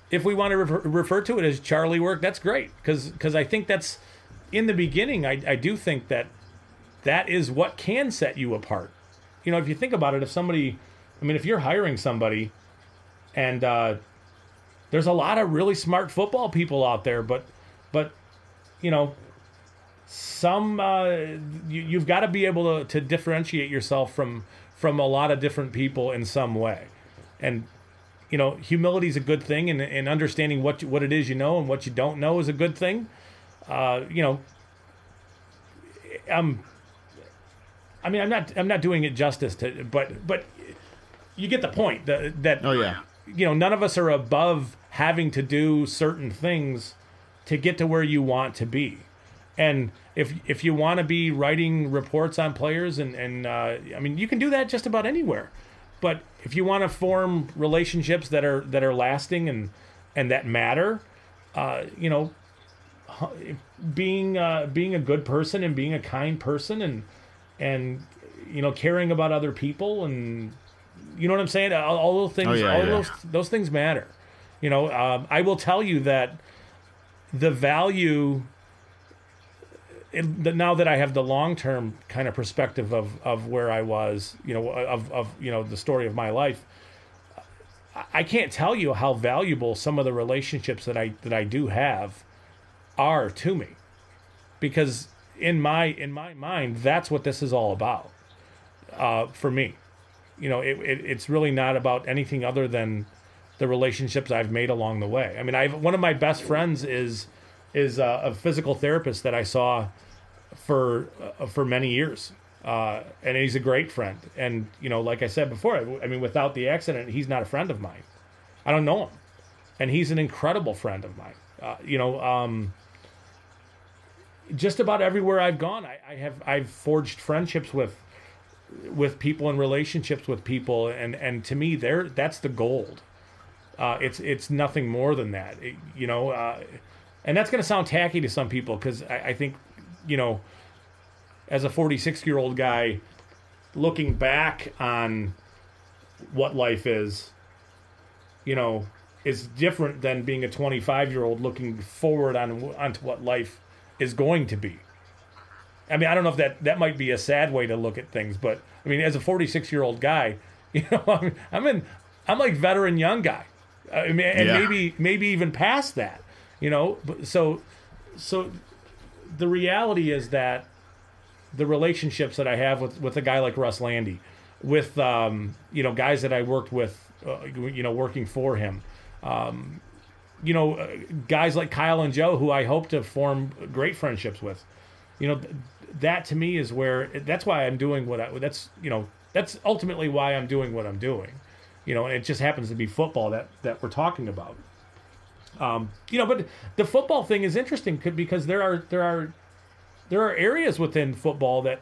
if we want to refer, refer to it as Charlie work, that's great because because I think that's in the beginning. I, I do think that that is what can set you apart you know, if you think about it, if somebody, I mean, if you're hiring somebody, and uh, there's a lot of really smart football people out there, but, but, you know, some uh, you, you've got to be able to, to differentiate yourself from from a lot of different people in some way, and you know, humility is a good thing, and, and understanding what you, what it is you know and what you don't know is a good thing. Uh, you know, um, I mean, I'm not I'm not doing it justice to, but but you get the point that that Oh yeah. you know none of us are above having to do certain things to get to where you want to be, and if if you want to be writing reports on players and and uh, I mean you can do that just about anywhere, but if you want to form relationships that are that are lasting and and that matter, uh, you know, being uh, being a good person and being a kind person and and you know caring about other people and you know what I'm saying. All, all those things, Oh, yeah, all yeah. those those things matter. You know, um, I will tell you that the value. The, now that I have the long term kind of perspective of, of where I was, you know, of, of you know the story of my life, I can't tell you how valuable some of the relationships that I that I do have are to me, because in my in my mind that's what this is all about uh, for me. You know it, it, it's really not about anything other than the relationships i've made along the way. I mean i've one of my best friends is is a, a physical therapist that i saw for uh, for many years uh, and he's a great friend. And you know like i said before I, I mean without the accident he's not a friend of mine. I don't know him. And he's an incredible friend of mine. Uh, you know um, just about everywhere I've gone, I, I have I've forged friendships with with people and relationships with people, and and to me, there that's the gold. Uh, it's it's nothing more than that, It- you know. Uh, and that's going to sound tacky to some people because I, I think, you know, as a 46 year old guy, looking back on what life is, you know, is different than being a 25 year old looking forward on onto what life is going to be. I mean, I don't know if that that might be a sad way to look at things, but I mean, as a 46 year old guy, you know, I'm, I'm in, I'm like veteran young guy, I mean, and Yeah. maybe maybe even past that, you know. But so, so the reality is that the relationships that I have with with a guy like Russ Lande, with um, you know guys that I worked with, uh, you know, working for him, um, you know, uh, guys like Kyle and Joe, who I hope to form great friendships with. You know, that to me is where that's why I'm doing what I. That's you know that's ultimately why I'm doing what I'm doing. You know, and it just happens to be football that that we're talking about. Um, you know, but the football thing is interesting because there are there are there are areas within football that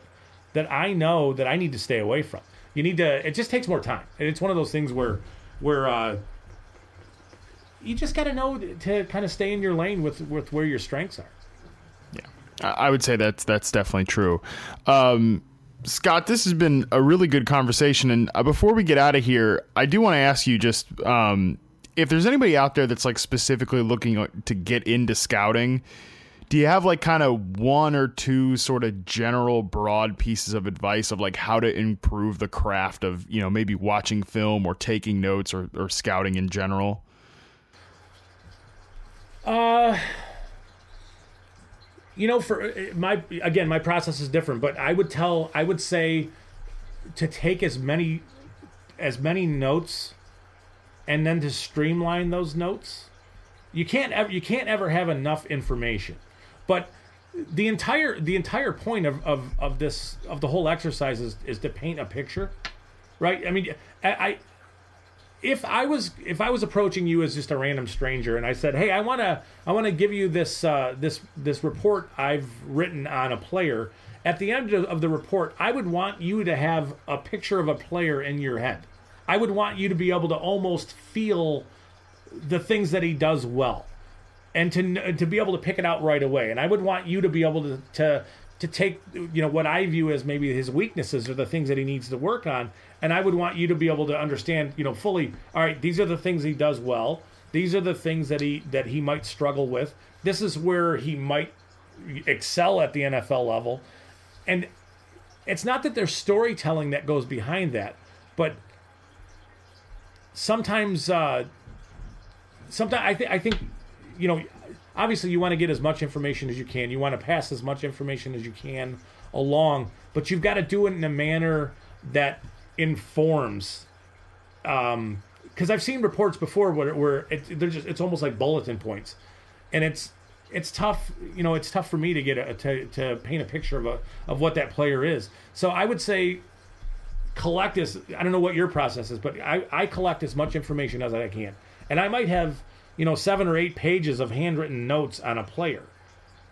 that I know that I need to stay away from. You need to. It just takes more time, and it's one of those things where where uh, you just got to know to kind of stay in your lane with with where your strengths are. I I would say that's that's definitely true. Um, Scott, this has been a really good conversation, and uh, before we get out of here, I do want to ask you just um, if there's anybody out there that's like specifically looking to get into scouting. Do you have like kind of one or two sort of general broad pieces of advice of like how to improve the craft of you know maybe watching film or taking notes or, or scouting in general? You know for uh, my again my process is different but i would tell i would say to take as many as many notes and then to streamline those notes you can't ever you can't ever have enough information. But the entire the entire point of of, of this of the whole exercise is, is to paint a picture right? I mean I if I was if I was approaching you as just a random stranger and I said, "Hey, I want to I want to give you this uh, this this report I've written on a player," at the end of, the report, I would want you to have a picture of a player in your head. I would want you to be able to almost feel the things that he does well and to to be able to pick it out right away. And I would want you to be able to to to take you know what I view as maybe his weaknesses or the things that he needs to work on, and I would want you to be able to understand you know fully. All right, these are the things he does well. These are the things that he that he might struggle with. This is where he might excel at the NFL level, and it's not that there's storytelling that goes behind that, but sometimes uh, sometimes I think I think you know obviously you want to get as much information as you can. You want to pass as much information as you can along, but you've got to do it in a manner that informs. Um, because I've seen reports before where where it, they're just it's almost like bulletin points, and it's it's tough. You know, it's tough for me to get a to, to paint a picture of a of what that player is. So I would say collect as I don't know what your process is, but I, I collect as much information as I can. And I might have, you know, seven or eight pages of handwritten notes on a player.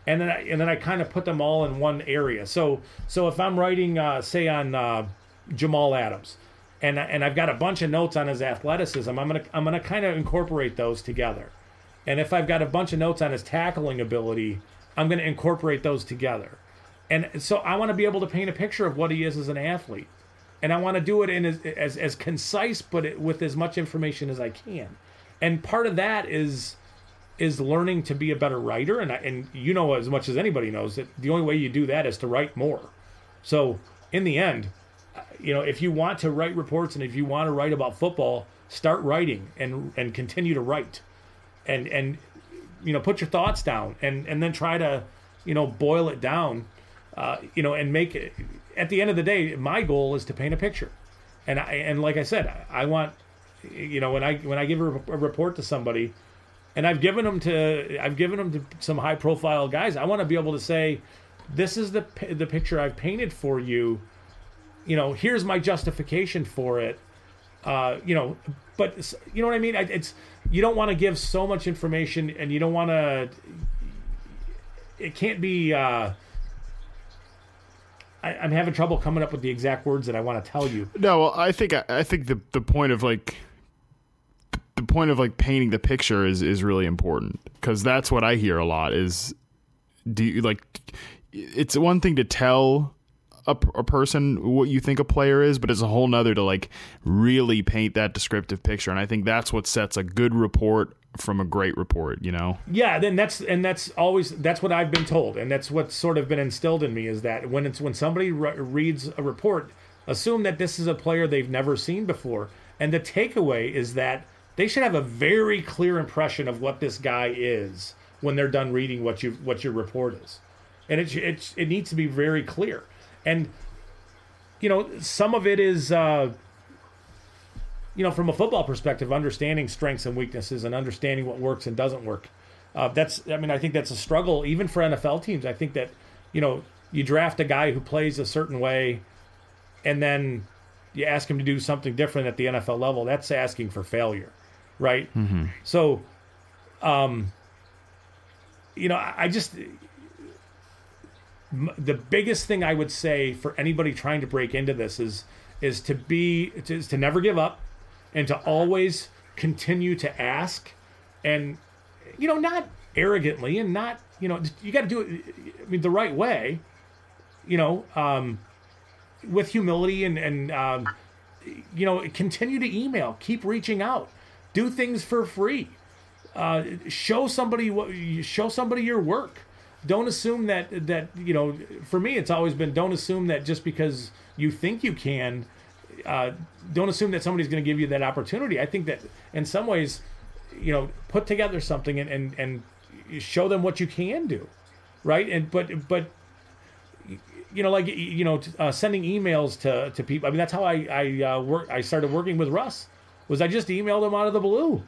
And then I, and then I kind of put them all in one area. So so if I'm writing uh, say on uh, Jamal Adams and and I've got a bunch of notes on his athleticism, I'm to I'm to kind of incorporate those together. And if I've got a bunch of notes on his tackling ability, I'm to incorporate those together. And so I want to be able to paint a picture of what he is as an athlete and I want to do it in as as, as concise, but it, with as much information as I can. And part of that is is learning to be a better writer, and and you know as much as anybody knows that the only way you do that is to write more. So in the end, you know, if you want to write reports and if you want to write about football, start writing and and continue to write, and and you know put your thoughts down and and then try to you know boil it down, uh, you know, and make it. At the end of the day, my goal is to paint a picture, and I and like I said, I want you know when I when I give a, a report to somebody, and I've given them to I've given them to some high profile guys. I want to be able to say, this is the the picture I've painted for you. You know, here's my justification for it. Uh, you know, but you know what I mean. It's you don't want to give so much information, and you don't want to. It can't be. Uh, I, I'm having trouble coming up with the exact words that I want to tell you. No, well, I think I think the the point of like the point of like painting the picture is is really important because that's what I hear a lot is do you like it's one thing to tell a, a person what you think a player is, but it's a whole nother to like really paint that descriptive picture. And I think that's what sets a good report from a great report. You know. Yeah, then that's and that's always that's what I've been told, and that's what's sort of been instilled in me is that when it's when somebody re- reads a report, assume that this is a player they've never seen before, and the takeaway is that they should have a very clear impression of what this guy is when they're done reading what you what your report is, and it it it needs to be very clear, and you know some of it is. Uh, you know, from a football perspective, understanding strengths and weaknesses and understanding what works and doesn't work. Uh, that's, I mean, I think that's a struggle even for NFL teams. I think that, you know, you draft a guy who plays a certain way, and then you ask him to do something different at the NFL level. That's asking for failure, right? Mm-hmm. So, um, you know, I just the biggest thing I would say for anybody trying to break into this is is to be is to never give up and to always continue to ask and you know not arrogantly and not you know you got to do it i mean the right way you know um, with humility and and um, you know continue to email keep reaching out do things for free uh, show somebody what show somebody your work don't assume that that you know for me it's always been don't assume that just because you think you can uh, don't assume that somebody's going to give you that opportunity. I think that in some ways, you know, put together something and, and, and show them what you can do, right? And but but you know, like you know, uh, sending emails to to people. I mean, that's how I I uh, work. I started working with Russ. Was I just emailed him out of the blue,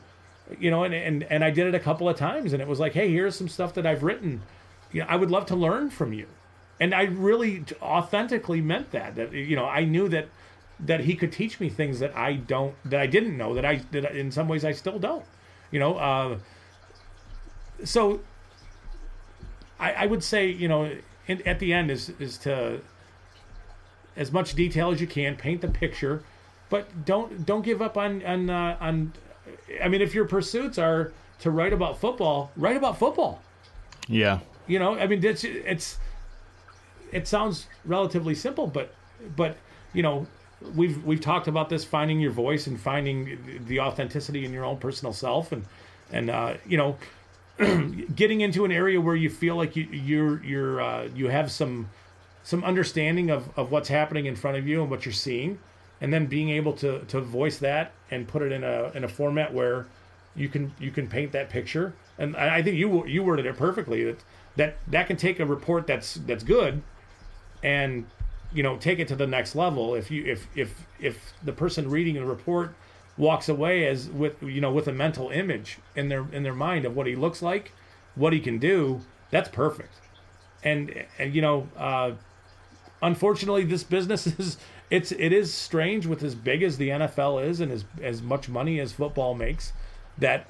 you know, and and and I did it a couple of times, and it was like, hey, here's some stuff that I've written. You know, I would love to learn from you, and I really authentically meant that. That you know, I knew that that he could teach me things that I don't that I didn't know that I that in some ways I still don't. You know, uh, so I, I would say you know in, at the end is is to as much detail as you can paint the picture, but don't don't give up on on uh, on. I mean, if your pursuits are to write about football, write about football. Yeah. You know, I mean, it's it's it sounds relatively simple, but but you know we've we've talked about this finding your voice and finding the authenticity in your own personal self and and uh, you know getting into an area where you feel like you you're you're uh, you have some some understanding of, of what's happening in front of you and what you're seeing. And then being able to to voice that and put it in a in a format where you can you can paint that picture. And I think you you worded it perfectly. That that that can take a report that's that's good and you know take it to the next level. If you if if if the person reading the report walks away as with you know with a mental image in their in their mind of what he looks like what he can do that's perfect. And and you know uh unfortunately this business is it's it is strange with as big as the NFL is and as as much money as football makes that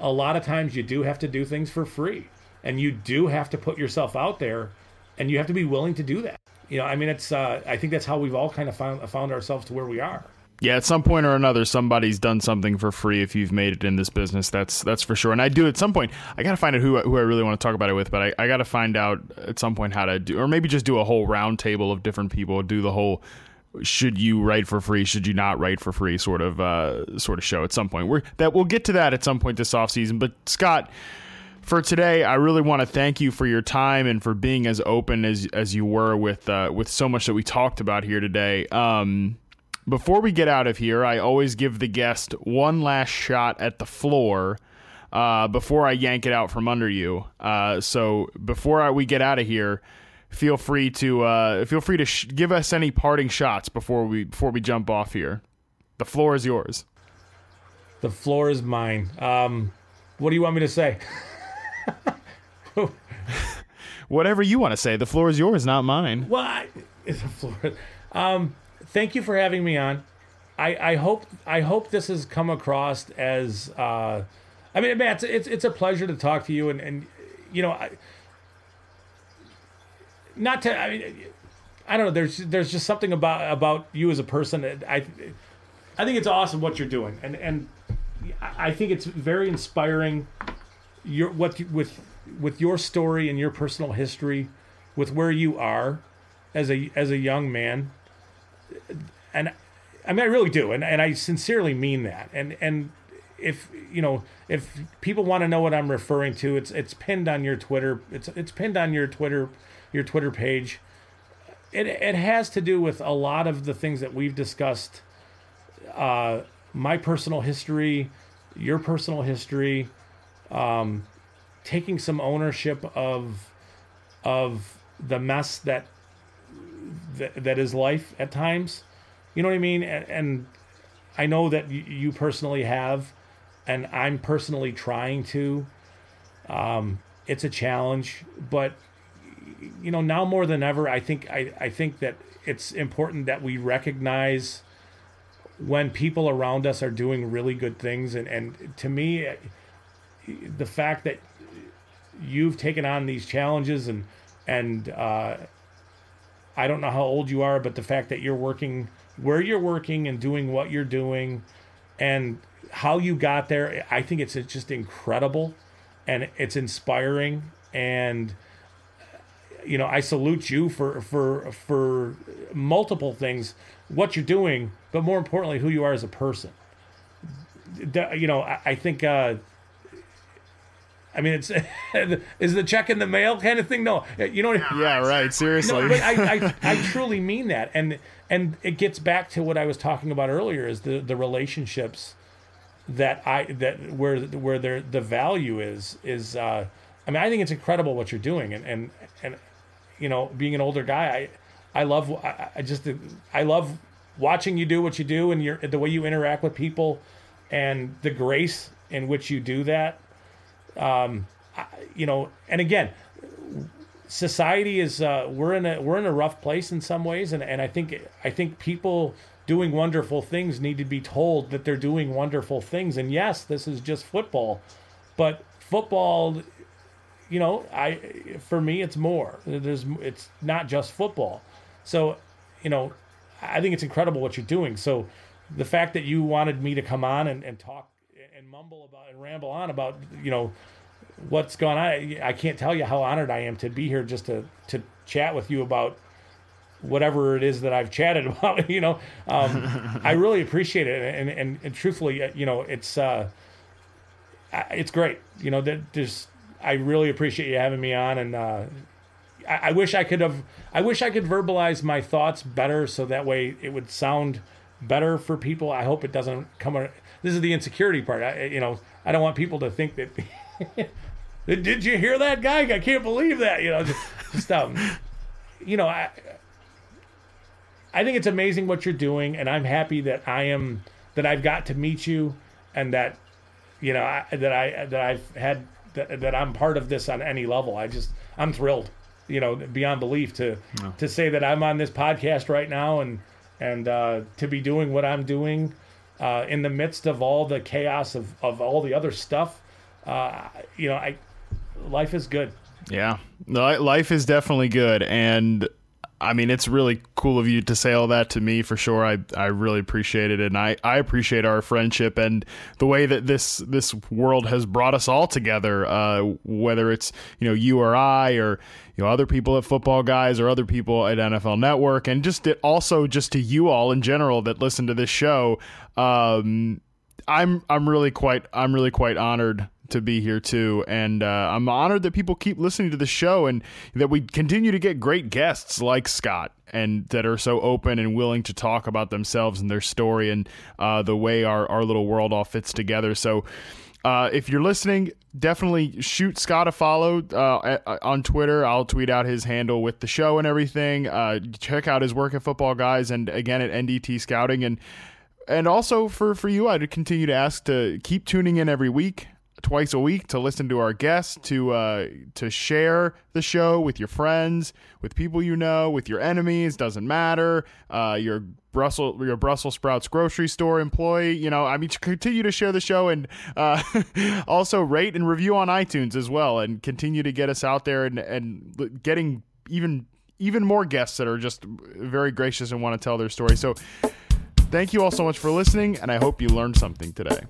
a lot of times you do have to do things for free and you do have to put yourself out there and you have to be willing to do that you know, I mean, it's. Uh, I think that's how we've all kind of found found ourselves to where we are. Yeah, at some point or another, somebody's done something for free. If you've made it in this business, that's that's for sure. And I do at some point. I got to find out who who I really want to talk about it with, but I, I got to find out at some point how to do, or maybe just do a whole round table of different people. Do the whole should you write for free should you not write for free sort of uh, sort of show at some point we're that we'll get to that at some point this off season but scott for today, I really want to thank you for your time and for being as open as as you were with uh, with so much that we talked about here today. Um, before we get out of here, I always give the guest one last shot at the floor uh, before I yank it out from under you. Uh, so before I, we get out of here, feel free to uh, feel free to sh- give us any parting shots before we before we jump off here. The floor is yours. The floor is mine. Um, what do you want me to say? Whatever you want to say. The floor is yours, not mine. Well, I, the floor. Um, thank you for having me on. I, I hope I hope this has come across as. Uh, I mean, man, it's, it's it's a pleasure to talk to you, and and you know, I, not to. I mean, I don't know. There's there's just something about about you as a person. I I think it's awesome what you're doing, and and I think it's very inspiring your what with with your story and your personal history, with where you are as a as a young man, and I mean I really do, and and I sincerely mean that, and and if you know if people want to know what I'm referring to, it's it's pinned on your Twitter. It's it's pinned on your Twitter your Twitter page. It it has to do with a lot of the things that we've discussed. Uh, my personal history, your personal history, um, taking some ownership of of the mess that that, that is life at times. You know what I mean? And, and I know that you personally have, and I'm personally trying to. Um, it's a challenge, but you know now more than ever, I think I, I think that it's important that we recognize when people around us are doing really good things, and and to me, the fact that you've taken on these challenges and and uh, I don't know how old you are, but the fact that you're working where you're working and doing what you're doing and how you got there, I think it's just incredible and it's inspiring and you know, I salute you for for for multiple things what you're doing, but more importantly who you are as a person. You know, I, think uh I mean, it's is the check in the mail kind of thing. No, you know. Yeah, right. Seriously, no, but I, I, I truly mean that, and and it gets back to what I was talking about earlier: is the the relationships that I that where where there the value is is. Uh, I mean, I think it's incredible what you're doing, and and and you know, being an older guy, I I love I, I just I love watching you do what you do, and your the way you interact with people, and the grace in which you do that um, you know, and again, society is uh, we're in a we're in a rough place in some ways, and, and I think I think people doing wonderful things need to be told that they're doing wonderful things. And yes, this is just football, but football, you know, I for me it's more. There's it's not just football. So, you know, I think it's incredible what you're doing. So, the fact that you wanted me to come on and, and talk and mumble about and ramble on about you know what's going on. I can't tell you how honored I am to be here just to to chat with you about whatever it is that I've chatted about. You know, um, I really appreciate it, and, and and truthfully, uh, you know, it's uh, it's great. You know, that just I really appreciate you having me on, and uh, I, I wish I could have. I wish I could verbalize my thoughts better, so that way it would sound better for people. I hope it doesn't come. This is the insecurity part. I, you know, I don't want people to think that. Did you hear that guy? I can't believe that. You know, just, just um, you know, I. I think it's amazing what you're doing, and I'm happy that I am that I've got to meet you, and that you know I, that I that I've had that, that I'm part of this on any level. I just I'm thrilled, you know, beyond belief to no. to say that I'm on this podcast right now and and uh, to be doing what I'm doing uh, in the midst of all the chaos of, of all the other stuff. Uh, you know, I life is good. Yeah, life is definitely good, and I mean, it's really cool of you to say all that to me for sure. I, I really appreciate it, and I, I appreciate our friendship and the way that this this world has brought us all together. Uh, whether it's you know you or I or you know other people at Football Guys or other people at NFL Network, and just it, also just to you all in general that listen to this show. Um, I'm I'm really quite I'm really quite honored to be here too, and uh, I'm honored that people keep listening to the show and that we continue to get great guests like Scott and that are so open and willing to talk about themselves and their story and uh, the way our our little world all fits together. So. Uh, if you're listening, definitely shoot Scott a follow uh, on Twitter. I'll tweet out his handle with the show and everything. Uh, check out his work at Football Guys and again at NDT Scouting and and also for for you, I'd continue to ask to keep tuning in every week twice a week to listen to our guests, to uh, to share the show with your friends, with people you know, with your enemies. Doesn't matter. Uh, your Brussels your Brussels sprouts grocery store employee. You know, I mean, continue to share the show and uh, also rate and review on iTunes as well, and continue to get us out there and and getting even even more guests that are just very gracious and want to tell their story. So. Thank you all so much for listening, and I hope you learned something today.